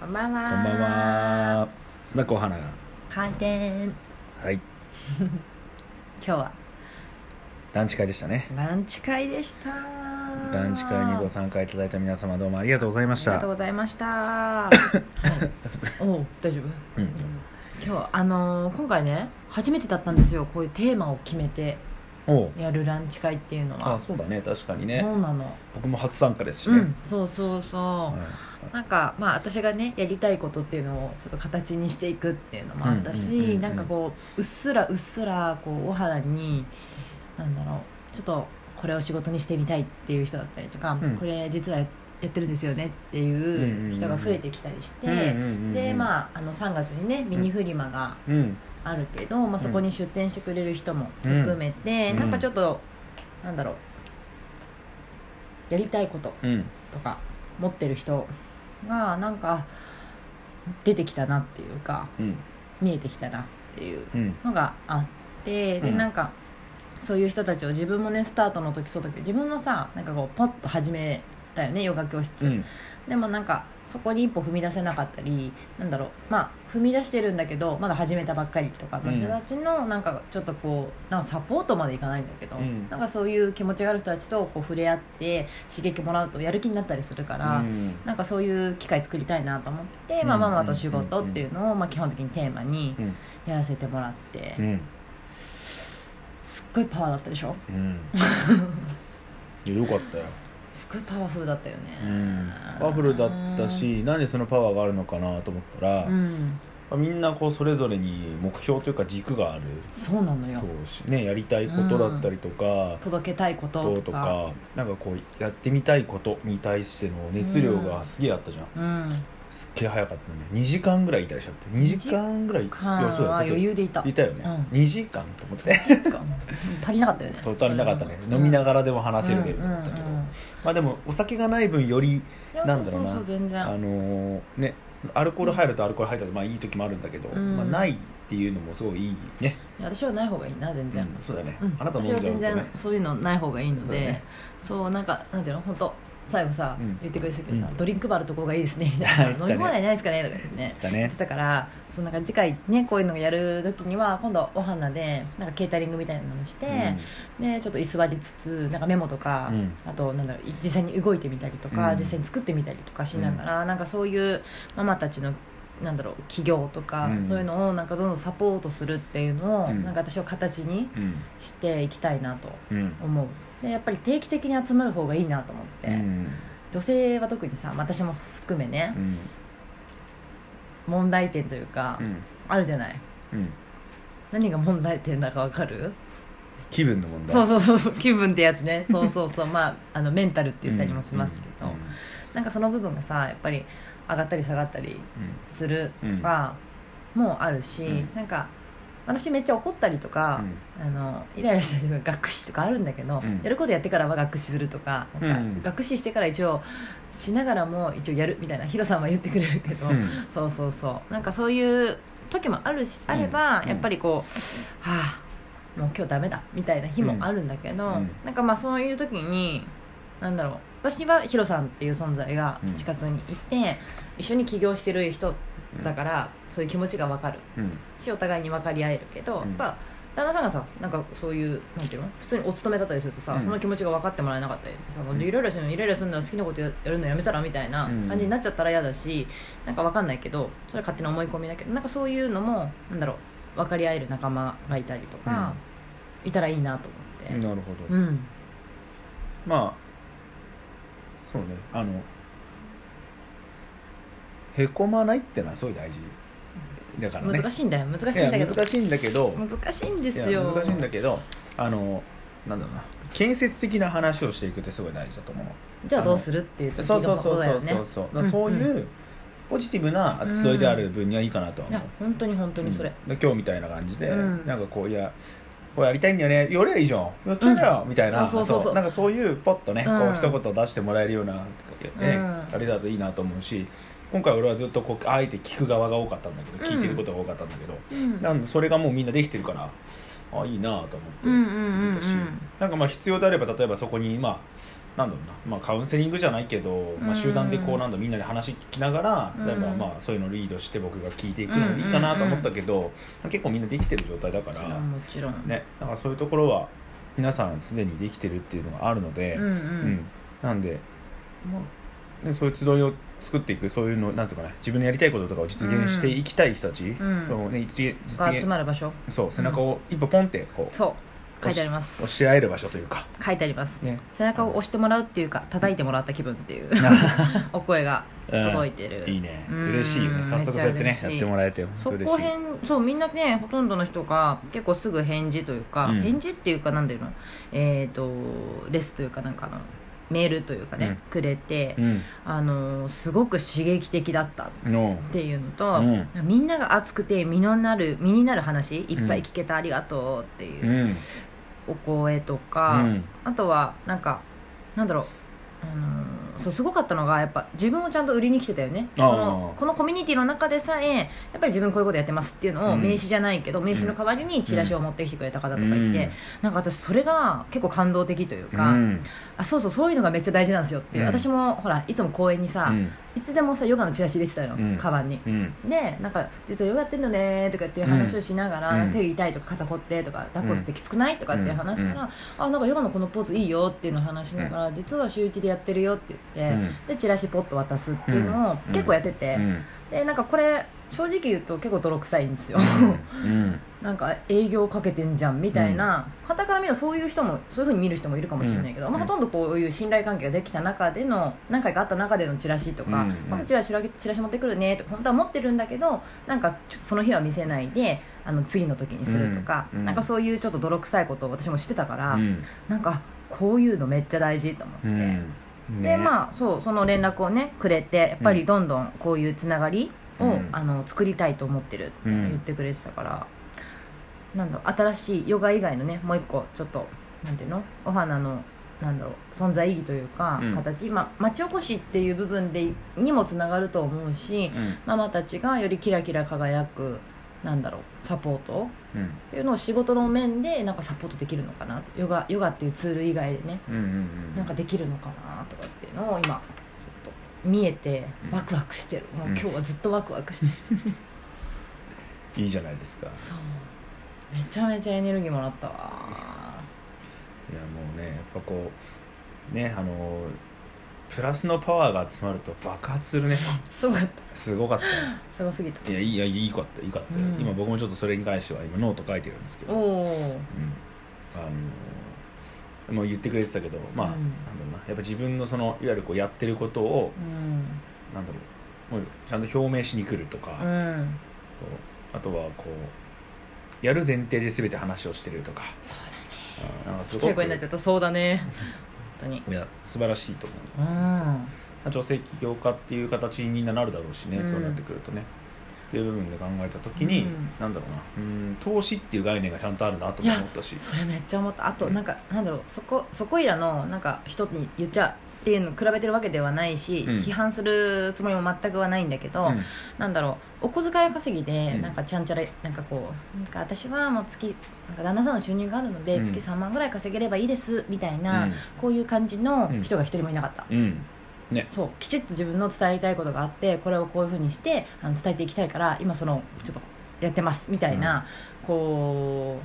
こんばんは。こんばん。は。スナックお花が。開店。はい。今日はランチ会でしたね。ランチ会でした。ランチ会にご参加いただいた皆様どうもありがとうございましたありがとう。ございました。はい、おう大丈夫？うん。今日あのー今回ね初めてだったんですよ。こういうテーマを決めてやるランチ会っていうのは。あ、そうだね。確かにね。そうなの。僕も初参加ですしね。うん。そうそうそう。はいなんかまあ私がねやりたいことっていうのをちょっと形にしていくっていうのもあったうんうんうんうんしなんかこううっすらうっすらこうお肌になんだろうちょっとこれを仕事にしてみたいっていう人だったりとか、うんこれ実はやってるんですよねっていう人が増えてきたりして、であ、まああの3月にねミニフリマがうん。あるけど、まあ、そこに出店してくれる人も含めて、うんなんかちょっとなんだろうやりたいことうん。とか持ってる人がなんか出てきたなっていうかうん。見えてきたなっていううん。のがあってでうんなんかそういう人たちを自分もねスタートの時そうだけど自分もさなんかこうポッと始めたよねヨガ教室、うん。でもなんかそこに一歩踏み出せなかったりなんだろうまあ踏み出してるんだけどまだ始めたばっかりとかの人たちのなんかちょっとこうなんかサポートまでいかないんだけど、うんなんかそういう気持ちがある人たちとこう触れ合って刺激もらうとやる気になったりするから、うんなんかそういう機会作りたいなと思って、うんまあ、ママと仕事っていうのを、まあ、基本的にテーマにうん。やらせてもらって、うん。すっごいパワーだったでしょ？うん。よかったよ。すっごいパワフルだったよね、うん。パワフルだったし、なん。でそのパワーがあるのかなと思ったら、うん。みんなこうそれぞれに目標というか軸がある。そうなのよ。そうしねやりたいことだったりとか、届けたいことことかなんかこうやってみたいことに対しての熱量がすげえあったじゃん、うんすっげえ早かったね。2時間ぐらいいたりしちゃって。2時間ぐらい。い間やそうだは余裕でいた。いたよね、うん。2時間と思って。足りなかったよね。と足りなかったね、うん飲みながらでも話せるレベルうん。だったけど、うん。うんまあでもお酒がない分よりなんだろうな。あのーねアルコール入るとアルコール入ったらまあいい時もあるんだけど、うん。まあ、ないっていうのもすごいいいね、私はない方がいいな全然、うん、そうだね、うん。あなた飲んじゃうと私は全然ねそういうのない方がいいのでそうだね。そう,、なんかなんていうの？本当最後さ、うん。言ってくれてたけどさ、うん。ドリンクバーのところがいいですねみたいな。飲み放題ないですかねとか言ってね。言ってたからそうなんか次回ねこういうのをやる時には今度お花でなんかケータリングみたいなのして、でちょっと居座りつつなんかメモとか、うん。あとなんだろう実際に動いてみたりとか、うん。実際に作ってみたりとかしながら、なんかそういうママたちのなんだろう企業とか、うん。そういうのをなんかどんどんサポートするっていうのを、うん。なんか私は形にうん。していきたいなとうん。思うでやっぱり定期的に集まる方がいいなと思って、うん。女性は特にさ私も含めね。う、ん。問題点というか、うん。あるじゃない。うん。何が問題点だかわかる？気分の問題。そうそうそうそう。気分ってやつね。そうそうそう。まああのメンタルって言ったりもしますけど、うん。なんかその部分がさやっぱり上がったり下がったりするとかもあるし、うん。なんか私めっちゃ怒ったりとか、あのイライラしたりとか学士とかあるんだけど、うん。やることやってからは学士するとかなんか、うん。学士してから一応しながらも一応やるみたいなヒロさんは言ってくれるけど、うん。そうそうそう。なんかそういう時もあるし、あればうん。やっぱりこうはあもう今日ダメだみたいな日もあるんだけど、うん。なんかまあそういう時になんだろう私はヒロさんっていう存在がうん。近くにいて、一緒に起業してる人だから、そういう気持ちが分かる。うん。しお互いに分かり合えるけど、うん。やっぱ旦那さんがさなんかそういうなんていうの？普通にお勤めだったりするとさ、うん。その気持ちが分かってもらえなかったりさ、ん。イライラするのイライラするのは好きなことやるのやめたらみたいなうん。感じになっちゃったら嫌だし、なんか分かんないけどそれは勝手な思い込みだけどなんかそういうのもなんだろう分かり合える仲間がいたりとか、いたらいいなと思って、なるほど、うん。まあそうね。あのへこまないってのはすごい大事。だからね。難しいんだよ。難しいんだけど。難しいんだけど。難しいんですよ。難しいんだけどあのなんだろうな。建設的な話をしていくってすごい大事だと思う。じゃあどうするっていう時そうそうのそうそうそう。そうそういうポジティブな集いである分にはいいかなとはい思う。や本当に本当にそれ、うん。で今日みたいな感じで、うん。なんかこういやこれやりたいんだよね。やりゃいいじゃん。やっちゃえよ、みたいな。そうそうそうそう。なんかそういうポッとね、うん。こう一言出してもらえるような、ねうん。あれだといいなと思うし今回俺はずっとこうあえて聞く側が多かったんだけど、聞いてることが多かったんだけどうん。なんでそれがもうみんなできてるからあいいなと思ってうんうんうんうん。見てたし、なんかまあ必要であれば例えばそこにまあなんだろうな、まあ、カウンセリングじゃないけど、まあ、集団でこうなんだみんなで話聞きながら、うん。例えばまあそういうのをリードして僕が聞いていくのもいいかなと思ったけど、結構みんなできてる状態だから、うんもちろん。ね、だからそういうところは皆さんすでにできてるっていうのがあるので、うんうん、うん。なんで、まあね、そういう集いを作っていくそういうのなんていうかね自分のやりたいこととかを実現していきたい人たち、ん。そのね、実現実が集現まる場所。そう背中を一歩ポンってこう、そう書いてあります。押し合える場所というか、書いてあります。ね、背中を押してもらうっていうか叩いてもらった気分っていう。お声が届いてる、いいね。うん。嬉しいよね。早速そうやってねやってもらえてそこへんそうみんなねほとんどの人が結構すぐ返事というか、うん。返事っていうかなんだろうの？えっ、とレスというかなんかあのメールというかね、うん。くれて、うん。あのすごく刺激的だったっのていうのと、うん。みんなが熱くて身のなる身になる話いっぱい聞けたありがとうっていううん。お声とか、うん。あとはなんかなんだろうあのーそうすごかったのがやっぱ自分をちゃんと売りに来てたよね。そのこのコミュニティの中でさえやっぱり自分こういうことやってますっていうのをうん。名刺じゃないけど、名刺の代わりにチラシを持ってきてくれた方とかいて、うん。なんか私それが結構感動的というか、うん。あそうそうそういうのがめっちゃ大事なんですよって私もほらいつも公園にさ、うんいつでもさヨガのチラシ入れてたの、うん。カバンに。うん。でなんか実はヨガやってんのねとかっていう話をしながら、うん。手痛いとか肩凝ってとか抱っこしてきつくないとかっていう話から、うん。あなんかヨガのこのポーズいいよっていうのを話しながら、実は週一でやってるよって言って、でチラシポッと渡すっていうのをうん。結構やってて、うん。でなんかこれ正直言うと結構泥臭いんですよ、うん。なんか営業かけてんじゃんみたいな。はた、から見るとそういう人もそういうふうに見る人もいるかもしれないけど、うん。まあ、ほとんどこういう信頼関係ができた中での何回かあった中でのチラシとか、うん。今度チラシチラシ持ってくるねとか本当は持ってるんだけどなんかその日は見せないであの次の時にするとか、うん。なんかそういうちょっと泥臭いことを私もしてたから、うん。なんかこういうのめっちゃ大事と思って。うん。でまあそうその連絡をねくれてやっぱりどんどんこういうつながりを、うん。あの作りたいと思ってるって言ってくれてたから、なんだ新しいヨガ以外のねもう一個ちょっとなんていうの？お花のなんだろう存在意義というか、うん。形、まあ、町おこしっていう部分でにもつながると思うし、うん。ママたちがよりキラキラ輝くなんだろうサポートうん。っていうのを仕事の面でなんかサポートできるのかな？ヨガヨガっていうツール以外でね。うんうん。なんかできるのかな？とかっていうのを今見えてワクワクしてる、もう今日はずっとワクワクしてる、いいじゃないですか。そう。めちゃめちゃエネルギーもらったわ。いやもうねやっぱこうねあのプラスのパワーが集まると爆発するね。すごかっすごかった すごすぎた。いやいいいやいいかった。いいかったよ、うん。今僕もちょっとそれに関しては今ノート書いてるんですけおど、うん、おあのもう言ってくれてたけどまあ、うん。なんだろうな。やっぱ自分のそのいわゆるこうやってることをうん。なんだろう。もうちゃんと表明しに来るとか、うん。そう。あとはこうやる前提で全て話をしてるとか。そうだね。うん。ちっちゃいすごく声になっちゃった。そうだね。本当に。いや素晴らしいと思います、うん。まあ女性起業家っていう形にみんななるだろうしね、うん。そうなってくるとねっていう部分で考えた時に、うんなんだろうなうん投資っていう概念がちゃんとあるなとも思ったし。それめっちゃ思った。あとうん。なんかなんだろうそこそこいらのなんか人に言っちゃっていうのを比べてるわけではないし、うん。批判するつもりも全くはないんだけど、うん。なんだろうお小遣い稼ぎでうん。なんかちゃんちゃらなんかこうなんか私はもう月なんか旦那さんの収入があるのでうん。月3万ぐらい稼げればいいですみたいな、うん。こういう感じの人が一人もいなかった、うんね。そうきちっと自分の伝えたいことがあってこれをこういうふうにしてあの伝えていきたいから今そのちょっとやってますみたいな、こ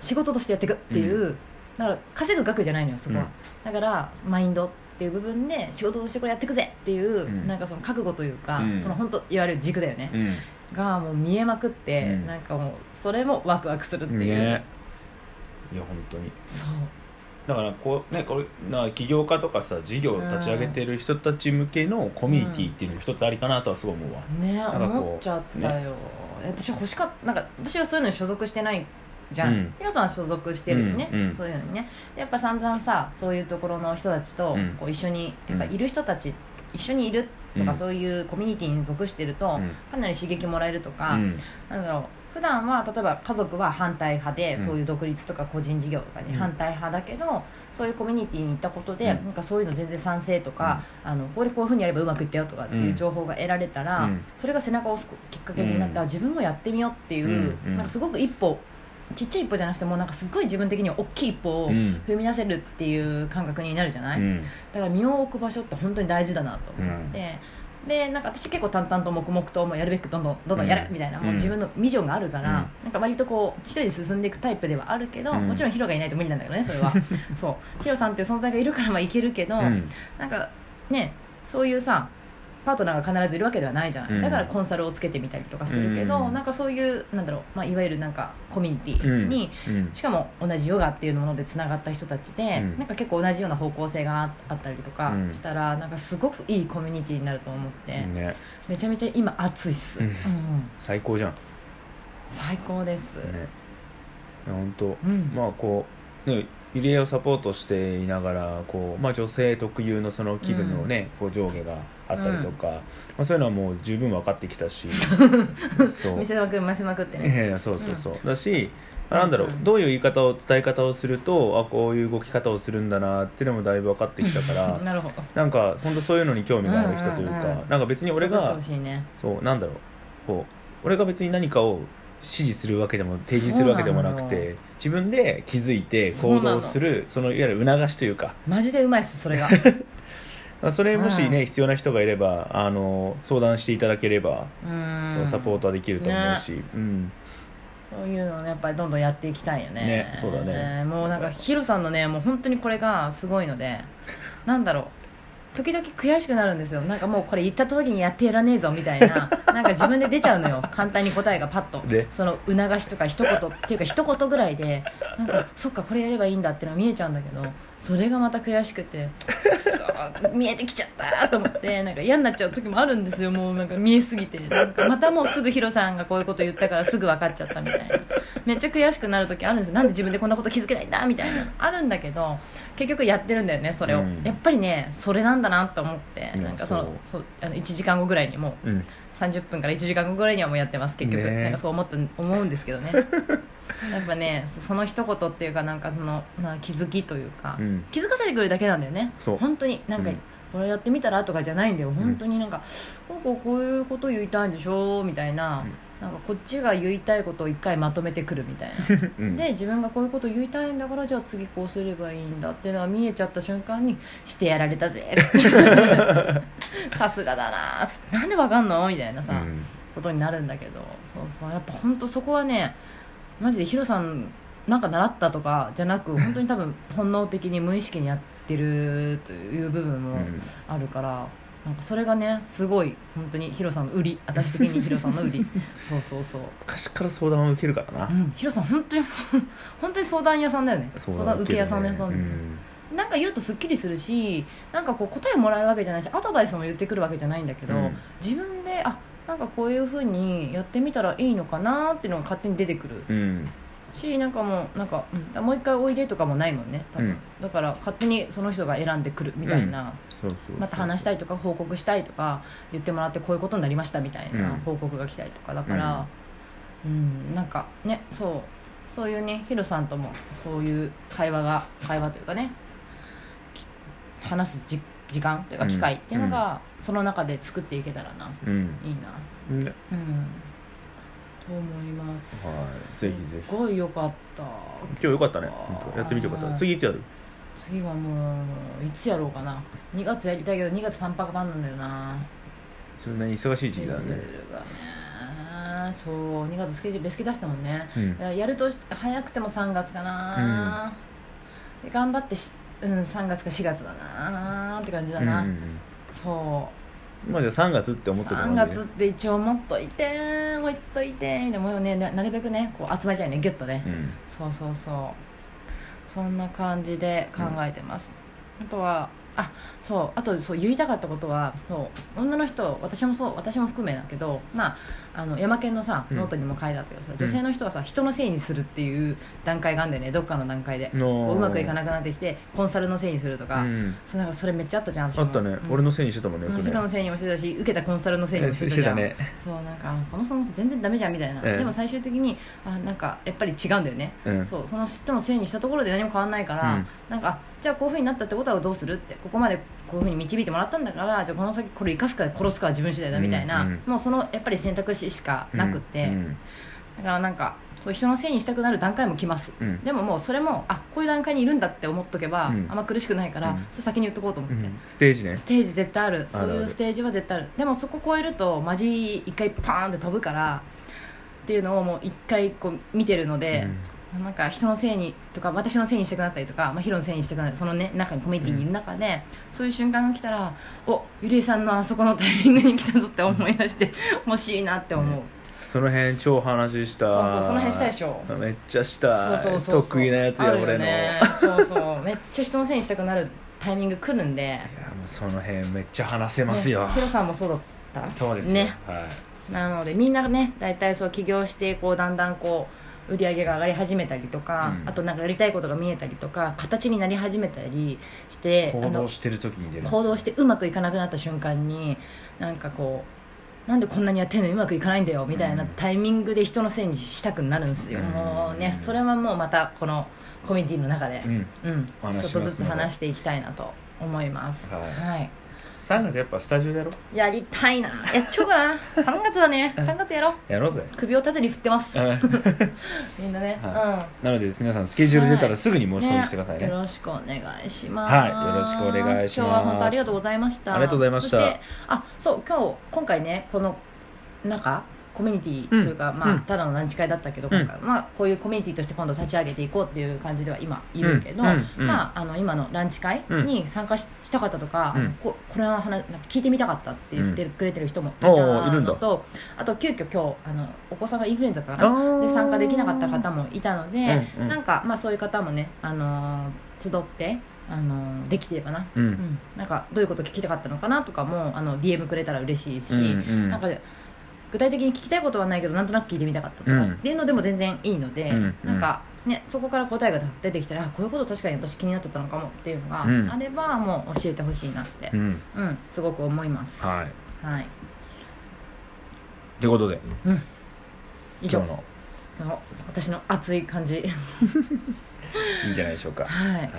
う仕事としてやっていくっていう、うだから稼ぐ額じゃないのよそこは、うん。だからマインドっていう部分で仕事としてこれやっていくぜっていう、うん。なんかその覚悟というか、うん。その本当いわゆる軸だよね、うん。がもう見えまくって、うん。なんかもうそれもワクワクするっていう、ね。いや本当に。そうだからこうねこれな起業家とかさ事業を立ち上げてる人たち向けのコミュニティっていうのも一つありかなとはすごい思うわ、ねかこう思っちゃったよ、私欲しかったなんか私はそういうのに所属してないじゃん、うん。皆さんは所属してるよね、うんうん。そういうのにね。でやっぱ散々さそういうところの人たちとうん。こう一緒にやっぱいる人たち、一緒にいるとか、うん。そういうコミュニティに属してると、うん。かなり刺激もらえるとか、うん。なんだろう普段は例えば家族は反対派で、うん。そういう独立とか個人事業とかにうん。反対派だけど、そういうコミュニティに行ったことで、うん。なんかそういうの全然賛成とか、あのこれこういうふうにやればうまくいったよとかっていう情報が得られたら、うん。それが背中を押すきっかけになって、うん。あ自分もやってみようっていう、うん。うん。なんかすごく一歩ちっちゃい一歩じゃなくてもうなんかすっごい自分的には大きい一歩をうん。踏み出せるっていう感覚になるじゃない、うん。だから身を置く場所って本当に大事だなと思って、でなんか私結構淡々と黙々ともうやるべくどんどんどんどんやるうん。みたいな、もううん自分のビジョンがあるから、うん。なんか割とこう一人で進んでいくタイプではあるけど、うん。もちろんヒロがいないと無理なんだけどねそれは。そう。ヒロさんっていう存在がいるからまあいけるけど、うん。なんかねそういうさパートナーが必ずいるわけではないじゃない、うん。だからコンサルをつけてみたりとかするけど、うん。なんかそういうなんだろう、まあ、いわゆるなんかコミュニティに、うん。しかも同じヨガっていうものでつながった人たちで、うん。なんか結構同じような方向性がああったりとかうん。したら、なんかすごくいいコミュニティになると思って、ね。めちゃめちゃ今熱いっす、うん。うんうん。最高じゃん。最高です、ね。本当うん。まあこうね入江をサポートしていながらこう、まあ、女性特有のその気分のね、こう上下があったりとか、まあ、そういうのはもう十分分かってきたし そう。見せまくせまくっていねやいやそうそうそう、だし、まあなんだろう、うんどういう言い方を伝え方をするとあこういう動き方をするんだなっていうのもだいぶ分かってきたから なるほど。なんか本当そういうのに興味がある人というか、うんうんうん。なんか別に俺がほしいね。そうなんだろう。こう俺が別に何かを指示するわけでも提示するわけでもなくて自分で気づいて行動するその。いわゆる促しというか。マジでうまいっすそれが。ま あそれもしね、うん必要な人がいればあの相談していただければ、うん。サポートはできると思うし、うん。そういうのねやっぱりどんどんやっていきたいよね。ねそうだね。もうなんかヒロさんのねもう本当にこれがすごいのでなんだろう。時々悔しくなるんですよ。なんかもうこれ言った通りにやってやらねえぞみたいな。なんか自分で出ちゃうのよ。簡単に答えがパッと。で？その促しとか一言っていうか一言ぐらいでなんかそっかこれやればいいんだっていうのが見えちゃうんだけどそれがまた悔しくてくそ見えてきちゃったと思ってなんか嫌になっちゃう時もあるんですよもうなんか見えすぎて。なんかまたもうすぐヒロさんがこういうこと言ったからすぐ分かっちゃったみたいな。めっちゃ悔しくなる時あるんですよ。なんで自分でこんなこと気づけないんだみたいな。のあるんだけど結局やってるんだよねそれを、うん。やっぱりねそれなんだなと思って。なんかそのそうあの1時間後ぐらいにもううん。30分から1時間後ぐらいにはもうやってます結局、ね。なんかそう思った思うんですけどね やっぱねそその一言っていうかなんかそのな気づきというか、うん。気づかせてくれるだけなんだよね。そう。本当に。なんか、うん。これやってみたらとかじゃないんだよ。本当になんか、こうこうこういうこと言いたいんでしょ？みたいな,、うん。なんかこっちが言いたいことを一回まとめてくるみたいな。うん。で自分がこういうこと言いたいんだからじゃあ次こうすればいいんだっていうのが見えちゃった瞬間にしてやられたぜ。さすがだななんでわかんの？みたいなさ、うん。ことになるんだけど。そうそう。やっぱ本当そこはねマジでヒロさんなんか習ったとかじゃなく本当に多分本能的に無意識にやってるという部分もうん。あるから、なんかそれがねすごい本当にヒロさんの売り。私的にヒロさんの売り。そうそうそう。昔から相談を受けるからな、うん、ヒロさん本当に 本当に相談屋さんだよね。相談受け屋さんの屋さん、うん。なんか言うとすっきりするしなんかこう答えもらえるわけじゃないしアドバイスも言ってくるわけじゃないんだけど、うん。自分であなんかこういうふうにやってみたらいいのかなっていうのが勝手に出てくる。うん。しなんかもうなんか、うん。もう一回おいでとかもないもんね。多分、うん。だから勝手にその人が選んでくるみたいな、そうそうまた話したいとか報告したいとか言ってもらってこういうことになりましたみたいなうん。報告が来たりとかだからうん、なんかねそうそういうねヒロさんともこういう会話が会話というかねき話すじ時間というかうん。機会っていうのが、その中で作っていけたらな。うん。いいな。ねうん。と思います。はい。ぜひぜひ。すごいよかった。今日よかったね。やってみてよかった。次いつやる？次はもういつやろうかな。2月やりたいけど2月パンパカパンなんだよな。そんなに忙しい時期だね。そう2月スケジュール別付け出したもんね。うん。やるとし早くても3月かな、で頑張ってし、うん、3月か4月だなって感じだな、うんうんそう。うんまあじゃあ3月って思ってた3月って一応持っといて持っといてみたいなもうねななるべくねこう集まりたいねギュッとね、うん。そうそうそう。そんな感じで考えてます、あとはあそうあとそう言いたかったことはそう女の人私もそう私も含めだけどまああの山県のさうん。ノートにも書いてあったけどさ、女性の人はさ人のせいにするっていう段階があるんだよねどっかの段階で、こううまくいかなくなってきてコンサルのせいにするとか、うん。そうなんかそれめっちゃあったじゃん私も。あったね。うん。俺のせいにしてたもんねよくね。うん人のせいにもしてたし受けたコンサルのせいにもしてたじゃん。ね。そうなんかこの人の全然ダメじゃんみたいな、ええでも最終的にあなんかやっぱり違うんだよね、うんそうその人のせいにしたところで何も変わんないから、うん。なんかあじゃあこういうふうになったってことはどうするって。ここまでこういうふうに導いてもらったんだからじゃあこの先これ生かすか殺すかは自分次第だみたいな、うんうん。もうそのやっぱり選択肢しかなくって、うんだからなんかそう人のせいにしたくなる段階も来ます。うん。でももうそれもあこういう段階にいるんだって思っとけば、うん。あんま苦しくないから、うん。それ先に言っとこうと思って、うん。ステージね。ステージ絶対ある。そういうステージは絶対ある。でもそこ超えるとマジ一回パーンって飛ぶからっていうのをもう一回こう見てるので、なんか人のせいにとか私のせいにしたくなったりとか、まあ、ヒロのせいにしたくなったりそのね中にコミュニティにいる中で、そういう瞬間が来たらおゆりえさんのあそこのタイミングに来たぞって思い出して 欲しいなって思う、ね。その辺超話した。そうそうその辺したでしょ。めっちゃしたそうそうそう得意なやつやある俺のね。そうそう。めっちゃ人のせいにしたくなるタイミング来るんで。いやもうその辺めっちゃ話せますよ、ねヒロさんもそうだった？そうですよ。ね。はい。なのでみんなね大体そう起業してこうだんだんこう売り上げが上がり始めたりとか、うん。あとなんかやりたいことが見えたりとか形になり始めたりして行動してる時に出る行動してうまくいかなくなった瞬間になんかこうなんでこんなにやってんのにうまくいかないんだよみたいなうん。タイミングで人のせいにしたくなるんですよ、うん。もうねそれはもうまたこのコミュニティの中でう、ん。うん。ちょっとずつ話していきたいなと思います。はい。はい3月やっぱスタジオでやろう。やりたいな。やっちゃおうかな。3月だね。3月やろう。やろうぜ。首を縦に振ってます。はい みんなね、はなので皆さんスケジュール出たらすぐにうん申し込みしてくださいね。よろしくお願いします。はい。よろしくお願いします。今日は本当ありがとうございました。ありがとうございました。あそう今日今回ねこの中コミュニティというか、まあ、うん。うんただのランチ会だったけど、うん。今回。はまあ、こういうコミュニティとして今度立ち上げていこうっていう感じでは今いるけど、まあ、あの今のランチ会に参加ししたかったとか、うん。ここれの話聞いてみたかったって言ってくれてる人もいたのと、あと急遽今日あのお子さんがインフルエンザかあなー。で参加できなかった方もいたので、なんか、まあ、そういう方もね、あのー集って、あのーできてればな、ううん。ん、なんかどういうこと聞きたかったのかなとかもあの DM くれたら嬉しいし、なんか具体的に聞きたいことはないけどなんとなく聞いてみたかったとか、うん。っていうのでも全然いいので、うんなんか、ね、そこから答えが出てきたらあこういうこと確かに私気になってたのかもっていうのがうん。あればもう教えてほしいなって、うん。うんすごく思います。はい。はい、ということで。うん。以上。今日の。あの私の熱い感じ。いいんじゃないでしょうか。はい、はい。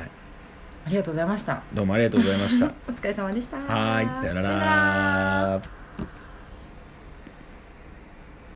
ありがとうございました。どうもありがとうございました。お疲れ様でした。はい。さよなら